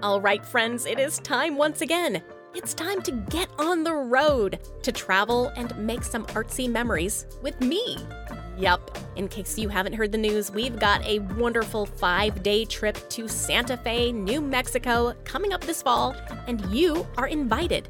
All right, friends, it is time once again. It's time to get on the road to travel and make some artsy memories with me. Yup, in case you haven't heard the news, we've got a wonderful five day trip to Santa Fe, New Mexico coming up this fall, and you are invited.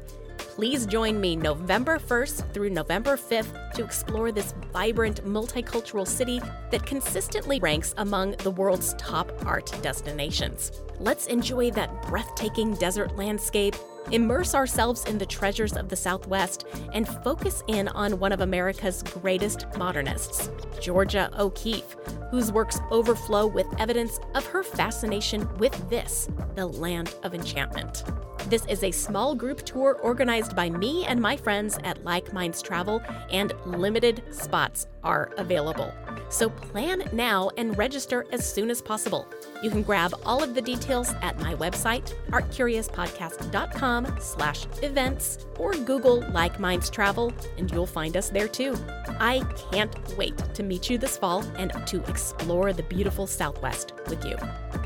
Please join me November 1st through November 5th to explore this vibrant multicultural city that consistently ranks among the world's top art destinations. Let's enjoy that breathtaking desert landscape, immerse ourselves in the treasures of the Southwest, and focus in on one of America's greatest modernists, Georgia O'Keeffe, whose works overflow with evidence of her fascination with this, the land of enchantment. This is a small group tour organized by me and my friends at Like Minds Travel, and limited spots are available. So plan now and register as soon as possible. You can grab all of the details at my website, artcuriouspodcast.com slash events, or Google Like Minds Travel, and you'll find us there too. I can't wait to meet you this fall and to explore the beautiful Southwest with you.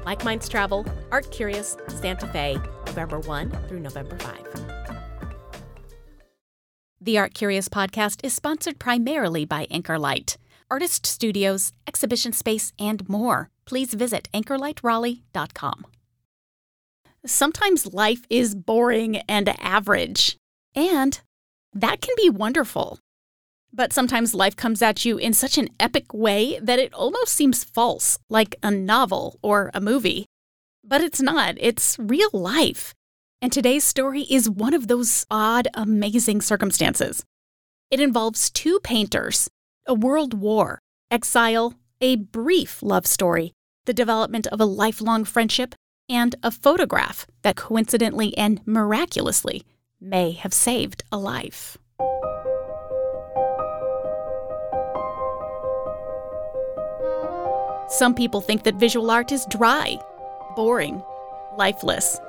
Like Minds Travel, Art Curious, Santa Fe, November 1 through November 5. The Art Curious podcast is sponsored primarily by Anchor Light, artist studios, exhibition space, and more. Please visit anchorlightraleigh.com. Sometimes life is boring and average, and that can be wonderful. But sometimes life comes at you in such an epic way that it almost seems false, like a novel or a movie. But it's not, it's real life. And today's story is one of those odd, amazing circumstances. It involves two painters, a world war, exile, a brief love story, the development of a lifelong friendship, and a photograph that coincidentally and miraculously may have saved a life. Some people think that visual art is dry, boring, lifeless.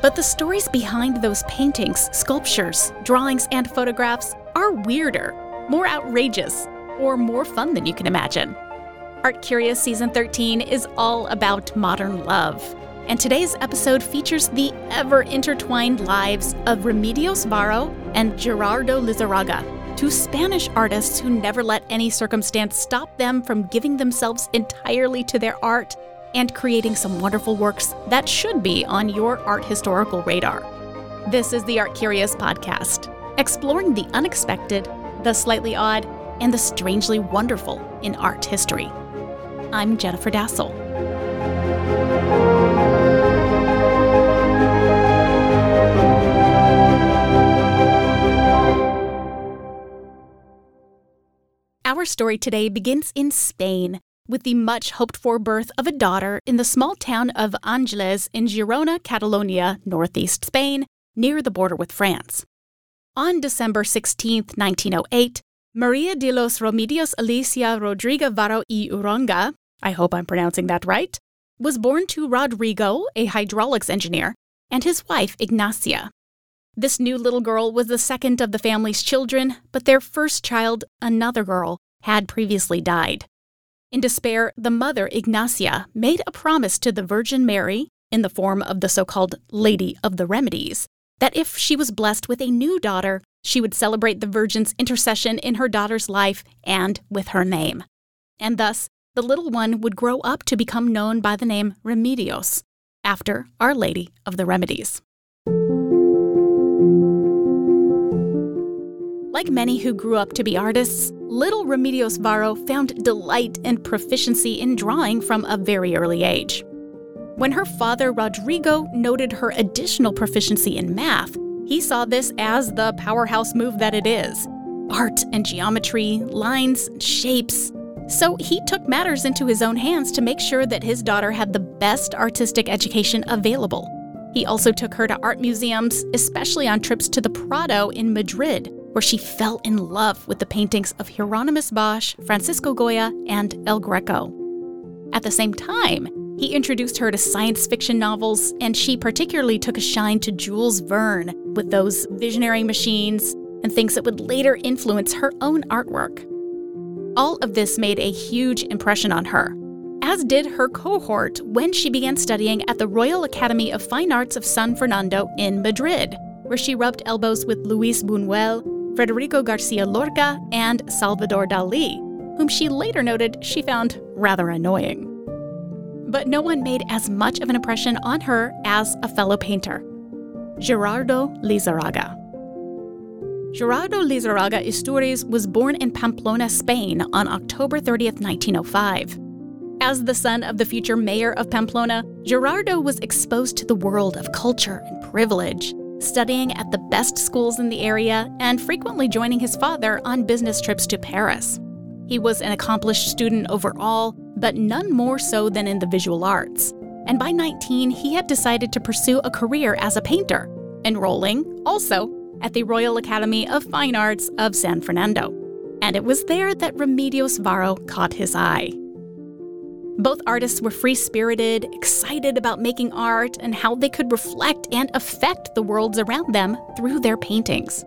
But the stories behind those paintings, sculptures, drawings, and photographs are weirder, more outrageous, or more fun than you can imagine. Art Curious Season 13 is all about modern love. And today's episode features the ever intertwined lives of Remedios Varo and Gerardo Lizarraga, two Spanish artists who never let any circumstance stop them from giving themselves entirely to their art and creating some wonderful works that should be on your art historical radar. This is the Art Curious podcast, exploring the unexpected, the slightly odd, and the strangely wonderful in art history. I'm Jennifer Dasal. Our story today begins in Spain with the much hoped for birth of a daughter in the small town of Anglès in Girona, Catalonia, northeast Spain, near the border with France. On December 16, 1908, Maria de los Remedios Alicia Rodriguez Varo y Uranga, I hope I'm pronouncing that right, was born to Rodrigo, a hydraulics engineer, and his wife Ignacia. This new little girl was the second of the family's children, but their first child, another girl, had previously died. In despair, the mother, Ignacia, made a promise to the Virgin Mary, in the form of the so called Lady of the Remedies, that if she was blessed with a new daughter, she would celebrate the Virgin's intercession in her daughter's life and with her name. And thus, the little one would grow up to become known by the name Remedios, after Our Lady of the Remedies. Like many who grew up to be artists, little Remedios Varo found delight and proficiency in drawing from a very early age. When her father Rodrigo noted her additional proficiency in math, he saw this as the powerhouse move that it is art and geometry, lines, shapes. So he took matters into his own hands to make sure that his daughter had the best artistic education available. He also took her to art museums, especially on trips to the Prado in Madrid, where she fell in love with the paintings of Hieronymus Bosch, Francisco Goya, and El Greco. At the same time, he introduced her to science fiction novels, and she particularly took a shine to Jules Verne with those visionary machines and things that would later influence her own artwork. All of this made a huge impression on her, as did her cohort when she began studying at the Royal Academy of Fine Arts of San Fernando in Madrid, where she rubbed elbows with Luis Buñuel, Federico Garcia Lorca, and Salvador Dali, whom she later noted she found rather annoying but no one made as much of an impression on her as a fellow painter, Gerardo Lizarraga. Gerardo Lizarraga Isturiz was born in Pamplona, Spain on October 30th, 1905. As the son of the future mayor of Pamplona, Gerardo was exposed to the world of culture and privilege, studying at the best schools in the area and frequently joining his father on business trips to Paris. He was an accomplished student overall, but none more so than in the visual arts. And by 19, he had decided to pursue a career as a painter, enrolling, also, at the Royal Academy of Fine Arts of San Fernando. And it was there that Remedios Varo caught his eye. Both artists were free spirited, excited about making art and how they could reflect and affect the worlds around them through their paintings.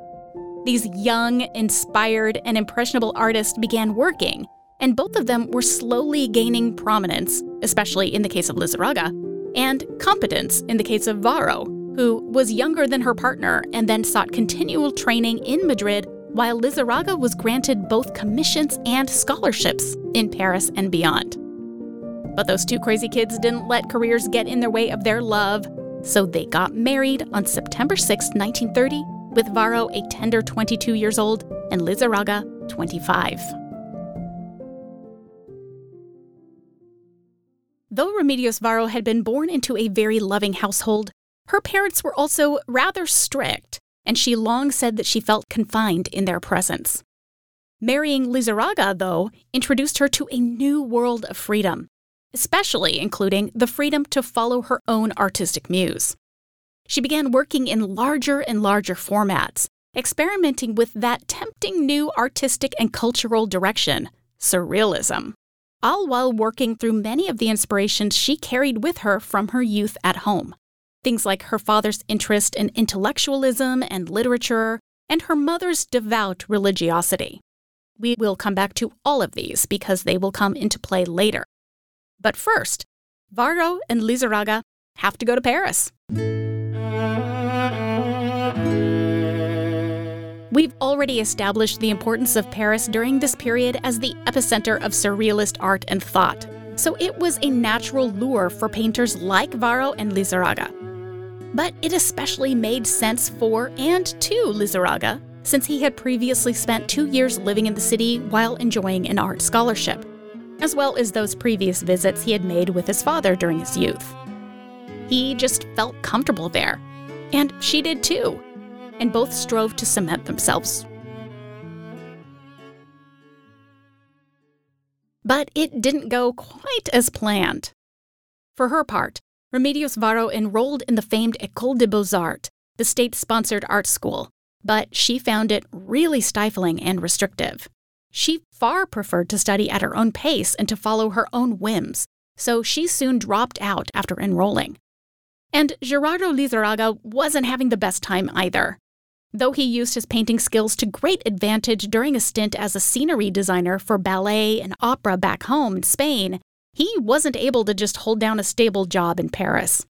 These young, inspired, and impressionable artists began working and both of them were slowly gaining prominence, especially in the case of Lizarraga, and competence in the case of Varo, who was younger than her partner and then sought continual training in Madrid while Lizarraga was granted both commissions and scholarships in Paris and beyond. But those two crazy kids didn't let careers get in their way of their love, so they got married on September 6, 1930, with Varo a tender 22 years old and Lizarraga 25. Though Remedios Varo had been born into a very loving household, her parents were also rather strict, and she long said that she felt confined in their presence. Marrying Lizarraga, though, introduced her to a new world of freedom, especially including the freedom to follow her own artistic muse. She began working in larger and larger formats, experimenting with that tempting new artistic and cultural direction, surrealism all while working through many of the inspirations she carried with her from her youth at home. Things like her father's interest in intellectualism and literature, and her mother's devout religiosity. We will come back to all of these because they will come into play later. But first, Varo and Lizarraga have to go to Paris. We've already established the importance of Paris during this period as the epicenter of surrealist art and thought, so it was a natural lure for painters like Varo and Lizarraga. But it especially made sense for and to Lizarraga, since he had previously spent two years living in the city while enjoying an art scholarship, as well as those previous visits he had made with his father during his youth. He just felt comfortable there, and she did too and both strove to cement themselves. But it didn't go quite as planned. For her part, Remedios Varo enrolled in the famed École des Beaux-Arts, the state sponsored art school, but she found it really stifling and restrictive. She far preferred to study at her own pace and to follow her own whims, so she soon dropped out after enrolling. And Gerardo Lizarraga wasn't having the best time either. Though he used his painting skills to great advantage during a stint as a scenery designer for ballet and opera back home in Spain, he wasn't able to just hold down a stable job in Paris.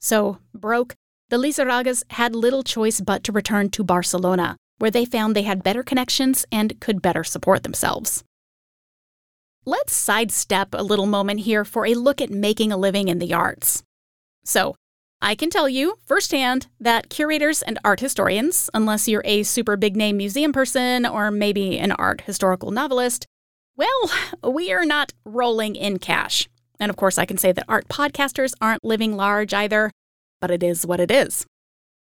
So, broke, the Lizarragas had little choice but to return to Barcelona, where they found they had better connections and could better support themselves. Let's sidestep a little moment here for a look at making a living in the arts. So, I can tell you firsthand that curators and art historians, unless you're a super big name museum person or maybe an art historical novelist, well, we are not rolling in cash. And of course, I can say that art podcasters aren't living large either, but it is what it is.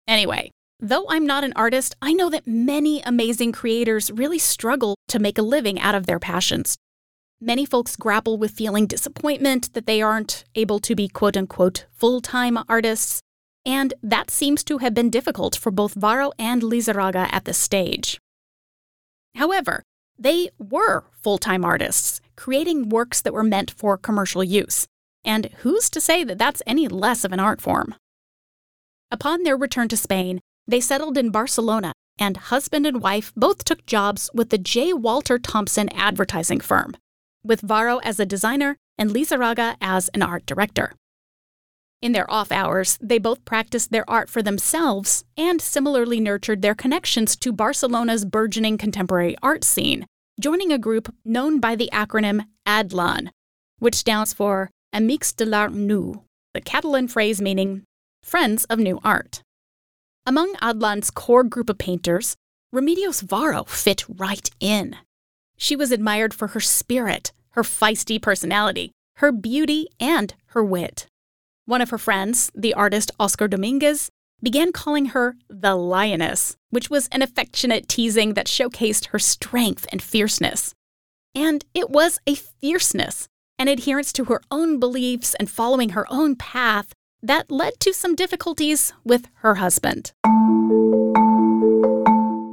Anyway, though I'm not an artist, I know that many amazing creators really struggle to make a living out of their passions. Many folks grapple with feeling disappointment that they aren't able to be quote unquote full time artists. And that seems to have been difficult for both Varo and Lizarraga at this stage. However, they were full time artists, creating works that were meant for commercial use. And who's to say that that's any less of an art form? Upon their return to Spain, they settled in Barcelona, and husband and wife both took jobs with the J. Walter Thompson advertising firm, with Varo as a designer and Lizarraga as an art director. In their off hours, they both practiced their art for themselves and similarly nurtured their connections to Barcelona's burgeoning contemporary art scene, joining a group known by the acronym ADLAN, which stands for Amics de l'Art Nou, the Catalan phrase meaning Friends of New Art. Among Adlan's core group of painters, Remedios Varo fit right in. She was admired for her spirit, her feisty personality, her beauty, and her wit. One of her friends, the artist Oscar Dominguez, began calling her the Lioness, which was an affectionate teasing that showcased her strength and fierceness. And it was a fierceness, an adherence to her own beliefs and following her own path that led to some difficulties with her husband.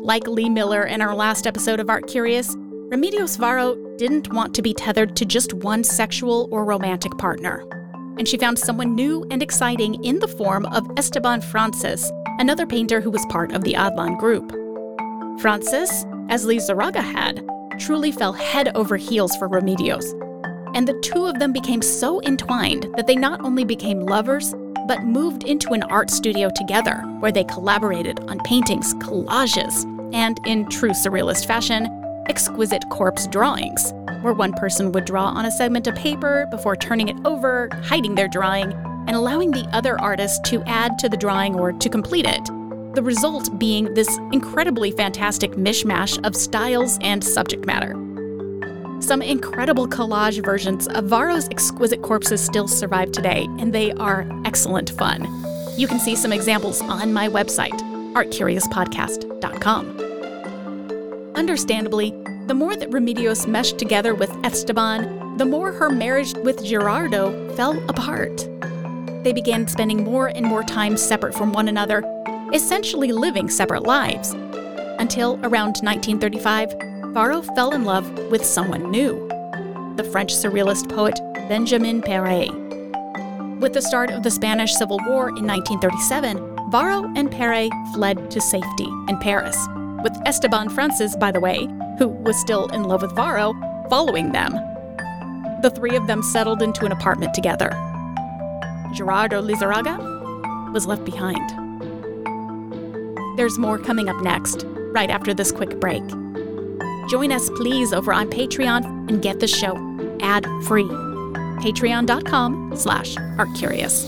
Like Lee Miller in our last episode of Art Curious, Remedios Varo didn't want to be tethered to just one sexual or romantic partner. And she found someone new and exciting in the form of Esteban Francés, another painter who was part of the Adlan group. Francés, as Lizarraga had, truly fell head over heels for Remedios. And the two of them became so entwined that they not only became lovers, but moved into an art studio together where they collaborated on paintings, collages, and, in true surrealist fashion, exquisite corpse drawings, where one person would draw on a segment of paper before turning it over, hiding their drawing, and allowing the other artist to add to the drawing or to complete it. The result being this incredibly fantastic mishmash of styles and subject matter. Some incredible collage versions of Varo's exquisite corpses still survive today, and they are excellent fun. You can see some examples on my website, artcuriouspodcast.com. Understandably, the more that Remedios meshed together with Esteban, the more her marriage with Gerardo fell apart. They began spending more and more time separate from one another, essentially living separate lives. Until around 1935, Varo fell in love with someone new the French surrealist poet Benjamin Péret. With the start of the Spanish Civil War in 1937, Varo and Péret fled to safety in Paris, with Esteban Francés, by the way, who was still in love with Varo, following them. The three of them settled into an apartment together. Gerardo Lizarraga was left behind. There's more coming up next, right after this quick break. Join us, please, over on Patreon and get the show ad-free. Patreon.com slash artcurious.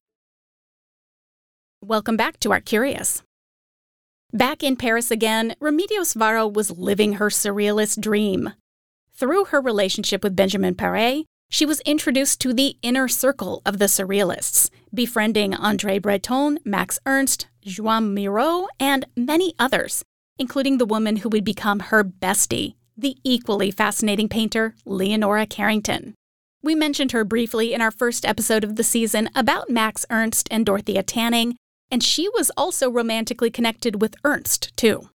Welcome back to Art Curious. Back in Paris again, Remedios Varo was living her surrealist dream. Through her relationship with Benjamin Péret, she was introduced to the inner circle of the Surrealists, befriending André Breton, Max Ernst, Joan Miro, and many others, including the woman who would become her bestie, the equally fascinating painter Leonora Carrington. We mentioned her briefly in our first episode of the season about Max Ernst and Dorothea Tanning, and she was also romantically connected with Ernst, too.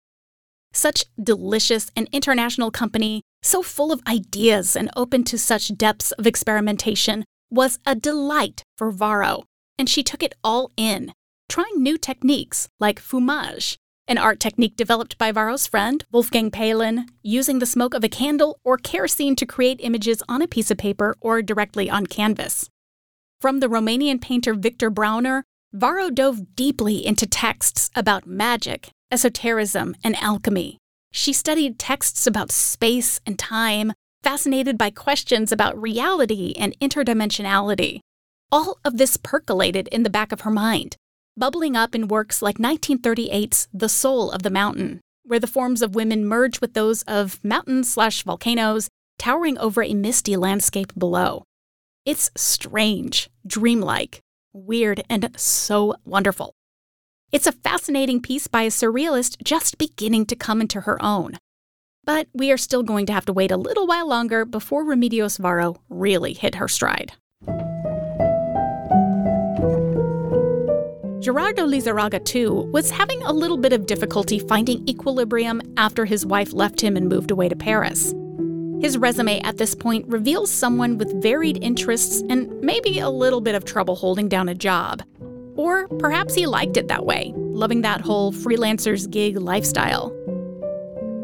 Such delicious and international company so full of ideas and open to such depths of experimentation was a delight for Varo, and she took it all in, trying new techniques like fumage, an art technique developed by Varo's friend, Wolfgang Paalen, using the smoke of a candle or kerosene to create images on a piece of paper or directly on canvas. From the Romanian painter Victor Brauner, Varo dove deeply into texts about magic, esotericism, and alchemy. She studied texts about space and time, fascinated by questions about reality and interdimensionality. All of this percolated in the back of her mind, bubbling up in works like 1938's The Soul of the Mountain, where the forms of women merge with those of mountains slash volcanoes towering over a misty landscape below. It's strange, dreamlike, weird, and so wonderful. It's a fascinating piece by a surrealist just beginning to come into her own. But we are still going to have to wait a little while longer before Remedios Varo really hit her stride. Gerardo Lizarraga, too, was having a little bit of difficulty finding equilibrium after his wife left him and moved away to Paris. His resume at this point reveals someone with varied interests and maybe a little bit of trouble holding down a job. Or perhaps he liked it that way, loving that whole freelancer's gig lifestyle.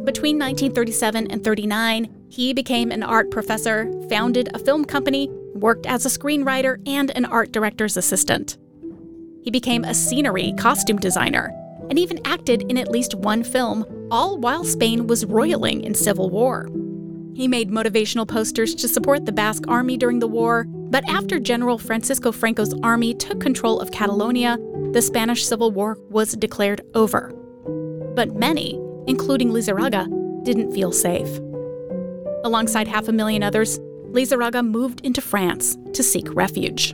Between 1937 and 39, he became an art professor, founded a film company, worked as a screenwriter, and an art director's assistant. He became a scenery costume designer and even acted in at least one film, all while Spain was roiling in civil war. He made motivational posters to support the Basque army during the war, but after General Francisco Franco's army took control of Catalonia, the Spanish Civil War was declared over. But many, including Lizarraga, didn't feel safe. Alongside half a million others, Lizarraga moved into France to seek refuge.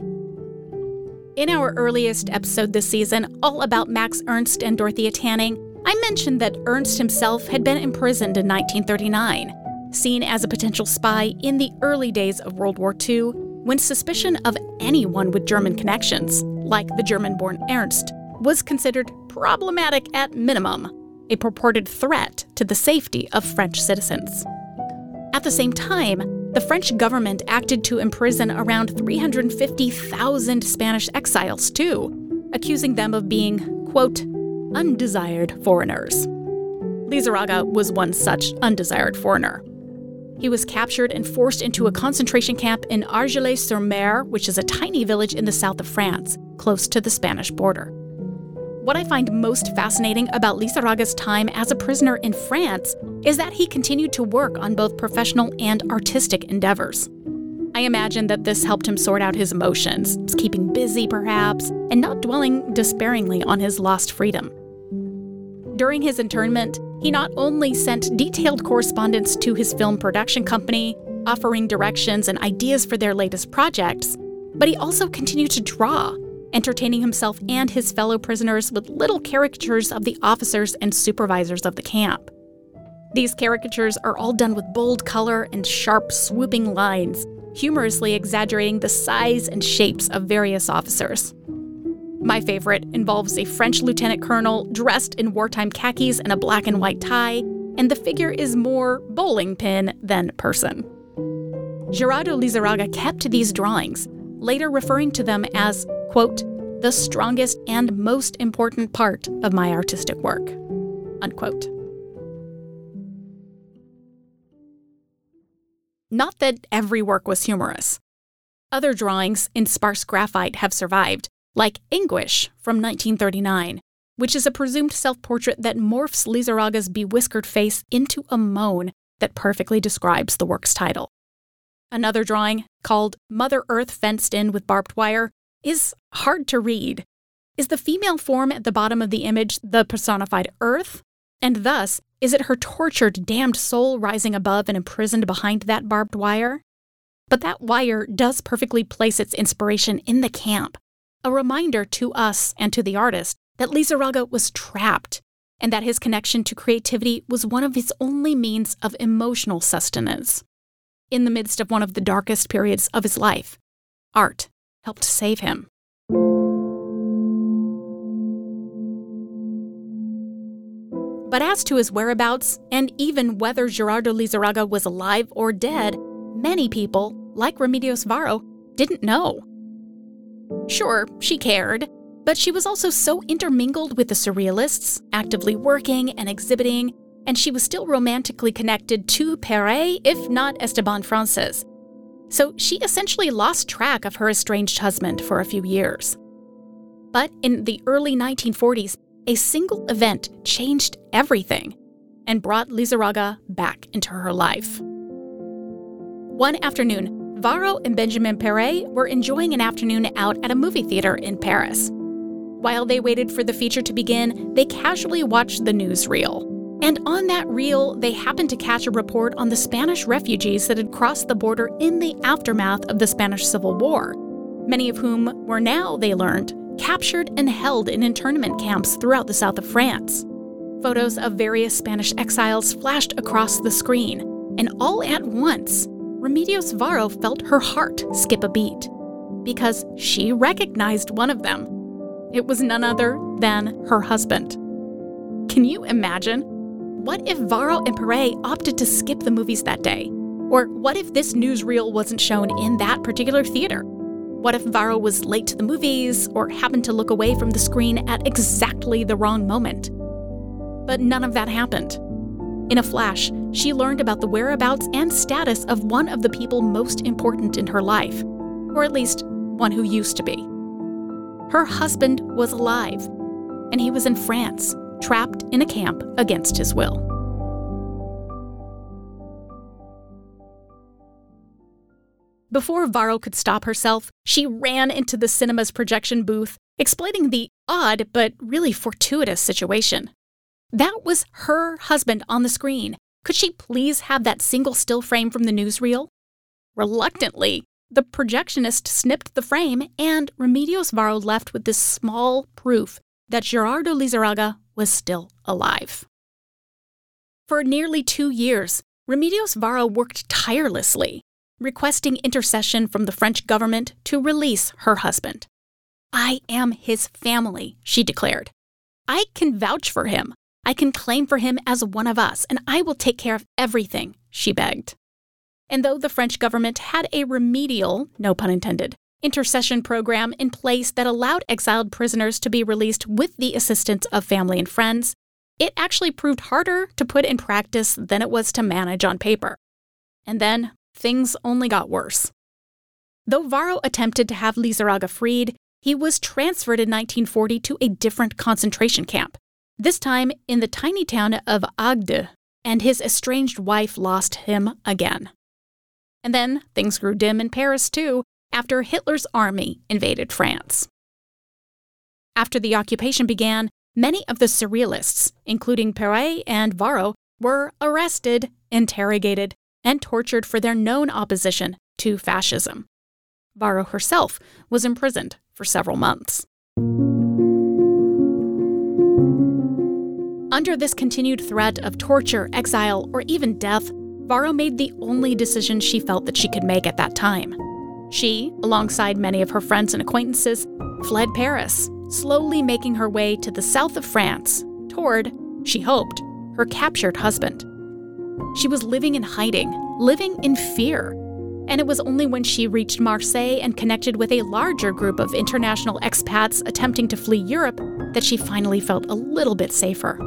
In our earliest episode this season, all about Max Ernst and Dorothea Tanning, I mentioned that Ernst himself had been imprisoned in 1939, seen as a potential spy in the early days of World War II, when suspicion of anyone with German connections, like the German born Ernst, was considered problematic at minimum, a purported threat to the safety of French citizens. At the same time, the French government acted to imprison around 350,000 Spanish exiles, too, accusing them of being, quote, undesired foreigners. Lizarraga was one such undesired foreigner. He was captured and forced into a concentration camp in Argelès-sur-Mer, which is a tiny village in the south of France, close to the Spanish border. What I find most fascinating about Lizarraga's time as a prisoner in France is that he continued to work on both professional and artistic endeavors. I imagine that this helped him sort out his emotions, keeping busy perhaps, and not dwelling despairingly on his lost freedom. During his internment, he not only sent detailed correspondence to his film production company, offering directions and ideas for their latest projects, but he also continued to draw entertaining himself and his fellow prisoners with little caricatures of the officers and supervisors of the camp. These caricatures are all done with bold color and sharp, swooping lines, humorously exaggerating the size and shapes of various officers. My favorite involves a French lieutenant colonel dressed in wartime khakis and a black and white tie, and the figure is more bowling pin than person. Gerardo Lizarraga kept these drawings, later referring to them as quote, the strongest and most important part of my artistic work, unquote. Not that every work was humorous. Other drawings in sparse graphite have survived, like Anguish from 1939, which is a presumed self portrait that morphs Lizarraga's bewhiskered face into a moan that perfectly describes the work's title. Another drawing, called Mother Earth Fenced In with Barbed Wire, is hard to read. Is the female form at the bottom of the image the personified earth? And thus, is it her tortured, damned soul rising above and imprisoned behind that barbed wire? But that wire does perfectly place its inspiration in the camp, a reminder to us and to the artist that Lizarraga was trapped and that his connection to creativity was one of his only means of emotional sustenance. In the midst of one of the darkest periods of his life, art helped save him. But as to his whereabouts, and even whether Gerardo Lizarraga was alive or dead, many people, like Remedios Varo, didn't know. Sure, she cared, but she was also so intermingled with the Surrealists, actively working and exhibiting, and she was still romantically connected to Péret, if not Esteban Francés. So she essentially lost track of her estranged husband for a few years. But in the early 1940s, a single event changed everything and brought Lizarraga back into her life. One afternoon, Varo and Benjamin Péret were enjoying an afternoon out at a movie theater in Paris. While they waited for the feature to begin, they casually watched the newsreel. And on that reel, they happened to catch a report on the Spanish refugees that had crossed the border in the aftermath of the Spanish Civil War, many of whom were now, they learned, captured and held in internment camps throughout the south of France. Photos of various Spanish exiles flashed across the screen, and all at once, Remedios Varo felt her heart skip a beat because she recognized one of them. It was none other than her husband. Can you imagine? What if Varo and Péret opted to skip the movies that day? Or what if this newsreel wasn't shown in that particular theater? What if Varo was late to the movies or happened to look away from the screen at exactly the wrong moment? But none of that happened. In a flash, she learned about the whereabouts and status of one of the people most important in her life, or at least one who used to be. Her husband was alive, and he was in France, trapped in a camp against his will. Before Varo could stop herself, she ran into the cinema's projection booth, explaining the odd but really fortuitous situation. That was her husband on the screen. Could she please have that single still frame from the newsreel? Reluctantly, the projectionist snipped the frame, and Remedios Varo left with this small proof that Gerardo Lizarraga was still alive. For nearly two years, Remedios Varo worked tirelessly requesting intercession from the French government to release her husband. I am his family, she declared. I can vouch for him. I can claim for him as one of us, and I will take care of everything, she begged. And though the French government had a remedial, no pun intended, intercession program in place that allowed exiled prisoners to be released with the assistance of family and friends, it actually proved harder to put in practice than it was to manage on paper. And then things only got worse. Though Varo attempted to have Lizarraga freed, he was transferred in 1940 to a different concentration camp, this time in the tiny town of Agde, and his estranged wife lost him again. And then things grew dim in Paris too after Hitler's army invaded France. After the occupation began, many of the surrealists, including Péret and Varo, were arrested, interrogated, and tortured for their known opposition to fascism. Varo herself was imprisoned for several months. Under this continued threat of torture, exile, or even death, Varo made the only decision she felt that she could make at that time. She, alongside many of her friends and acquaintances, fled Paris, slowly making her way to the south of France toward, she hoped, her captured husband. She was living in hiding, living in fear. And it was only when she reached Marseille and connected with a larger group of international expats attempting to flee Europe that she finally felt a little bit safer.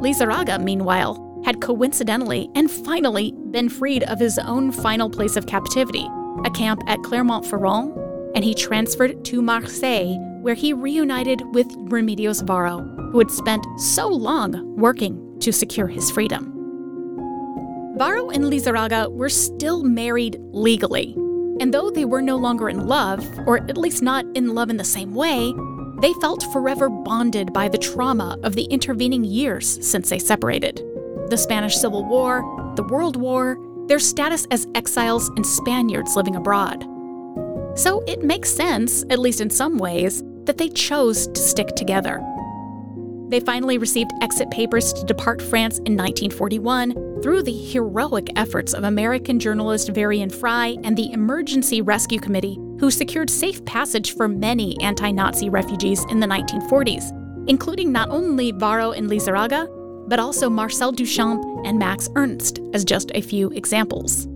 Lizarraga, meanwhile, had coincidentally and finally been freed of his own final place of captivity, a camp at Clermont-Ferrand, and he transferred to Marseille, where he reunited with Remedios Varo, who had spent so long working to secure his freedom. Varo and Lizarraga were still married legally, and though they were no longer in love, or at least not in love in the same way, they felt forever bonded by the trauma of the intervening years since they separated. The Spanish Civil War, the World War, their status as exiles and Spaniards living abroad. So it makes sense, at least in some ways, that they chose to stick together. They finally received exit papers to depart France in 1941 through the heroic efforts of American journalist Varian Fry and the Emergency Rescue Committee, who secured safe passage for many anti Nazi refugees in the 1940s, including not only Varo and Lizarraga, but also Marcel Duchamp and Max Ernst, as just a few examples.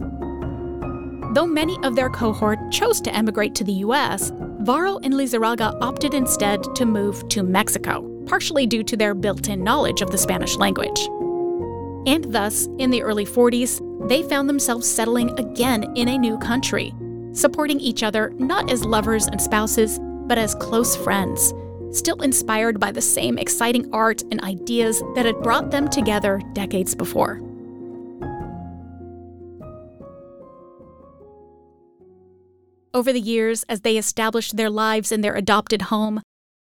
Though many of their cohort chose to emigrate to the US, Varo and Lizarraga opted instead to move to Mexico, partially due to their built in knowledge of the Spanish language. And thus, in the early 40s, they found themselves settling again in a new country, supporting each other not as lovers and spouses, but as close friends, still inspired by the same exciting art and ideas that had brought them together decades before. Over the years, as they established their lives in their adopted home,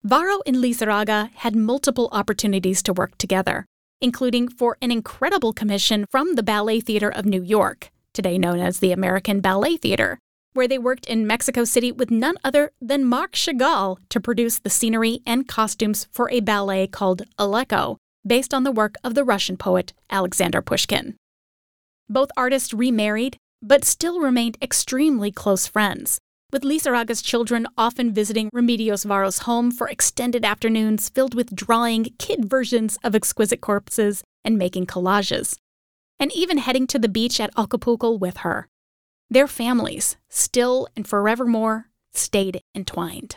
Varo and Lizarraga had multiple opportunities to work together, including for an incredible commission from the Ballet Theater of New York, today known as the American Ballet Theater, where they worked in Mexico City with none other than Marc Chagall to produce the scenery and costumes for a ballet called Aleko, based on the work of the Russian poet Alexander Pushkin. Both artists remarried but still remained extremely close friends, with Lizarraga's children often visiting Remedios Varo's home for extended afternoons filled with drawing kid versions of exquisite corpses and making collages, and even heading to the beach at Acapulco with her. Their families, still and forevermore, stayed entwined.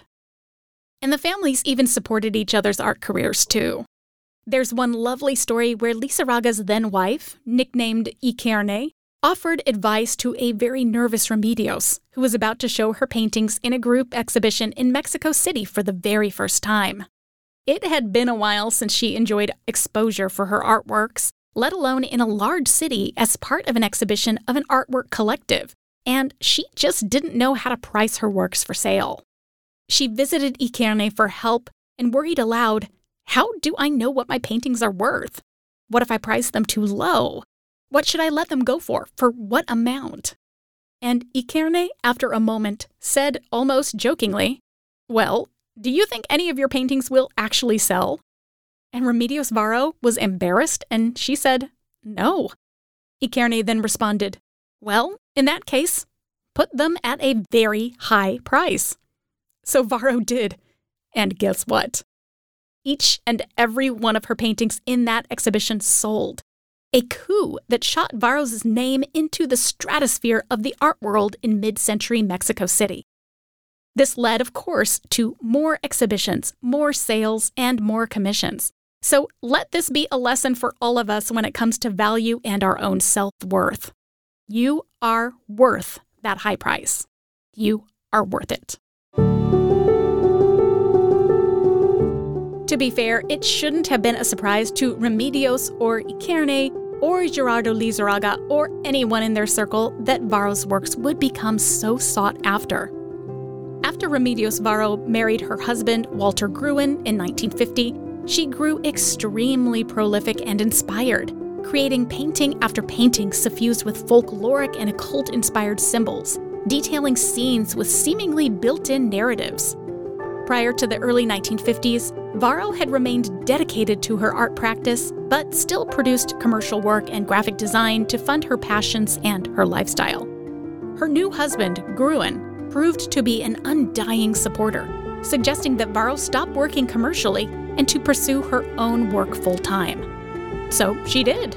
And the families even supported each other's art careers too. There's one lovely story where Lizarraga's then wife, nicknamed Iquerne, offered advice to a very nervous Remedios, who was about to show her paintings in a group exhibition in Mexico City for the very first time. It had been a while since she enjoyed exposure for her artworks, let alone in a large city as part of an exhibition of an artwork collective, and she just didn't know how to price her works for sale. She visited Iquerne for help and worried aloud How do I know what my paintings are worth? What if I price them too low? What should I let them go for? For what amount? And Iquerne, after a moment, said almost jokingly, Well, do you think any of your paintings will actually sell? And Remedios Varo was embarrassed and she said, No. Iquerne then responded, Well, in that case, put them at a very high price. So Varo did. And guess what? Each and every one of her paintings in that exhibition sold a coup that shot Varo's name into the stratosphere of the art world in mid century Mexico City. This led, of course, to more exhibitions, more sales, and more commissions. So let this be a lesson for all of us when it comes to value and our own self worth. You are worth that high price. You are worth it. To be fair, it shouldn't have been a surprise to Remedios or Iquerne or Gerardo Lizarraga or anyone in their circle that Varo's works would become so sought after. After Remedios Varo married her husband, Walter Gruen, in 1950, she grew extremely prolific and inspired, creating painting after painting suffused with folkloric and occult inspired symbols, detailing scenes with seemingly built in narratives. Prior to the early 1950s, Varo had remained dedicated to her art practice, but still produced commercial work and graphic design to fund her passions and her lifestyle. Her new husband, Gruen, proved to be an undying supporter, suggesting that Varo stop working commercially and to pursue her own work full time. So she did.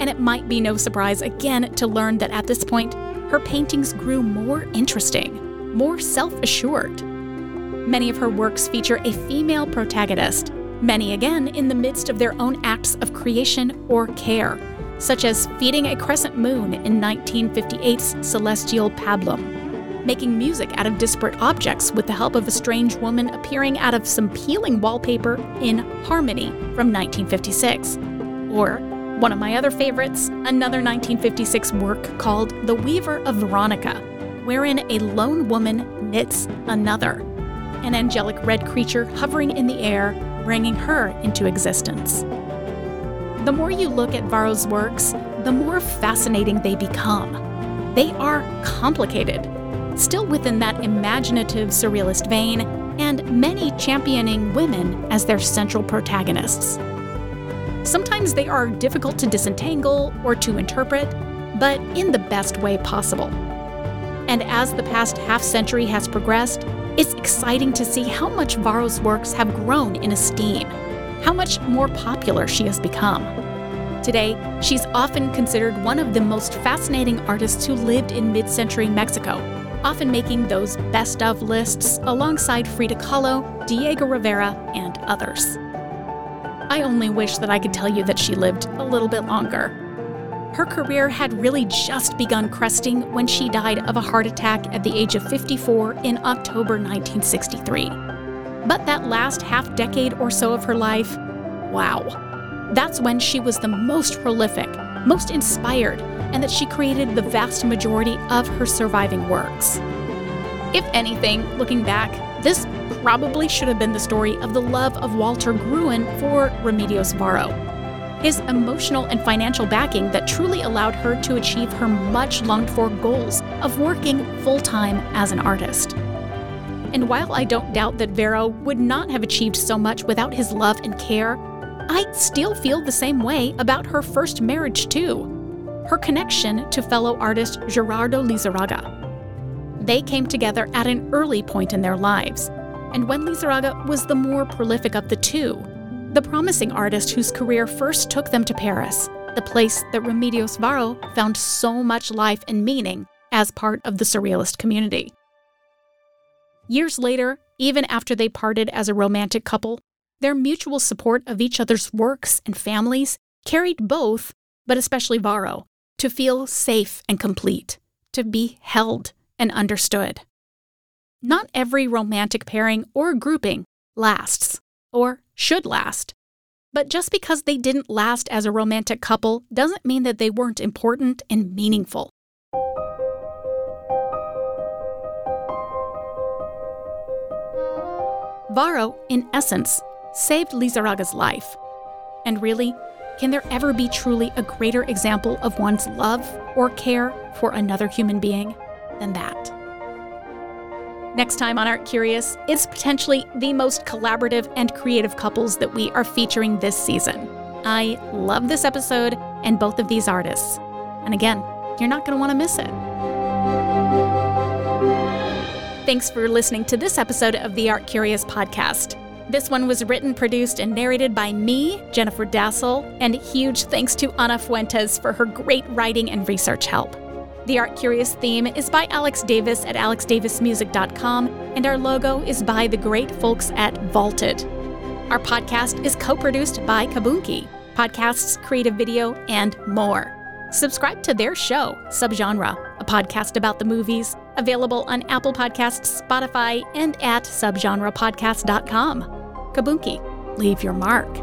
And it might be no surprise again to learn that at this point, her paintings grew more interesting, more self assured, Many of her works feature a female protagonist, many again in the midst of their own acts of creation or care, such as feeding a crescent moon in 1958's Celestial Pablum, making music out of disparate objects with the help of a strange woman appearing out of some peeling wallpaper in Harmony from 1956, or one of my other favorites, another 1956 work called The Weaver of Veronica, wherein a lone woman knits another an angelic red creature hovering in the air, bringing her into existence. The more you look at Varo's works, the more fascinating they become. They are complicated, still within that imaginative surrealist vein, and many championing women as their central protagonists. Sometimes they are difficult to disentangle or to interpret, but in the best way possible. And as the past half century has progressed, it's exciting to see how much Varo's works have grown in esteem, how much more popular she has become. Today, she's often considered one of the most fascinating artists who lived in mid century Mexico, often making those best of lists alongside Frida Kahlo, Diego Rivera, and others. I only wish that I could tell you that she lived a little bit longer. Her career had really just begun cresting when she died of a heart attack at the age of 54 in October 1963. But that last half decade or so of her life, wow that's when she was the most prolific, most inspired, and that she created the vast majority of her surviving works. If anything, looking back, this probably should have been the story of the love of Walter Gruen for Remedios Varo. His emotional and financial backing that truly allowed her to achieve her much longed for goals of working full time as an artist. And while I don't doubt that Varo would not have achieved so much without his love and care, I still feel the same way about her first marriage, too her connection to fellow artist Gerardo Lizarraga. They came together at an early point in their lives, and when Lizarraga was the more prolific of the two, the promising artist whose career first took them to Paris, the place that Remedios Varo found so much life and meaning as part of the Surrealist community. Years later, even after they parted as a romantic couple, their mutual support of each other's works and families carried both, but especially Varo, to feel safe and complete, to be held and understood. Not every romantic pairing or grouping lasts, or should last. But just because they didn't last as a romantic couple doesn't mean that they weren't important and meaningful. Varo, in essence, saved Lizarraga's life. And really, can there ever be truly a greater example of one's love or care for another human being than that? Next time on Art Curious, it's potentially the most collaborative and creative couples that we are featuring this season. I love this episode and both of these artists. And again, you're not going to want to miss it. Thanks for listening to this episode of the Art Curious podcast. This one was written, produced, and narrated by me, Jennifer Dasal, and huge thanks to Ana Fuentes for her great writing and research help. The Art Curious theme is by Alex Davis at alexdavismusic.com, and our logo is by the great folks at Vaulted. Our podcast is co produced by Kaboonki, podcasts, creative video, and more. Subscribe to their show, Subgenre, a podcast about the movies, available on Apple Podcasts, Spotify, and at subgenrepodcast.com. Kaboonki, leave your mark.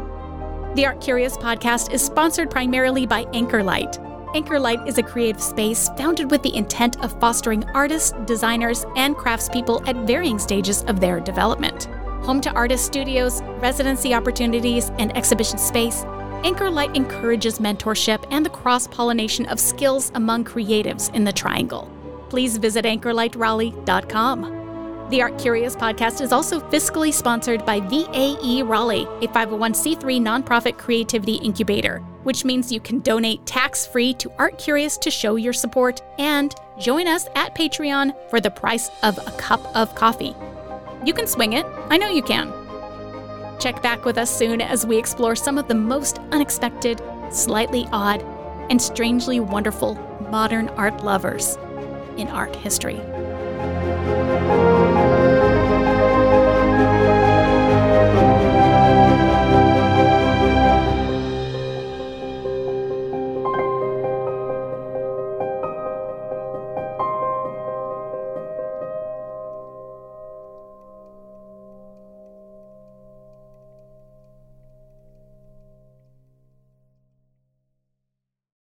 The Art Curious podcast is sponsored primarily by Anchor Anchorlight. Anchorlight is a creative space founded with the intent of fostering artists, designers, and craftspeople at varying stages of their development. Home to artist studios, residency opportunities, and exhibition space, Anchorlight encourages mentorship and the cross pollination of skills among creatives in the Triangle. Please visit anchorlightraleigh.com. The Art Curious podcast is also fiscally sponsored by VAE Raleigh, a 501c3 nonprofit creativity incubator, which means you can donate tax free to Art Curious to show your support and join us at Patreon for the price of a cup of coffee. You can swing it, I know you can. Check back with us soon as we explore some of the most unexpected, slightly odd, and strangely wonderful modern art lovers in art history.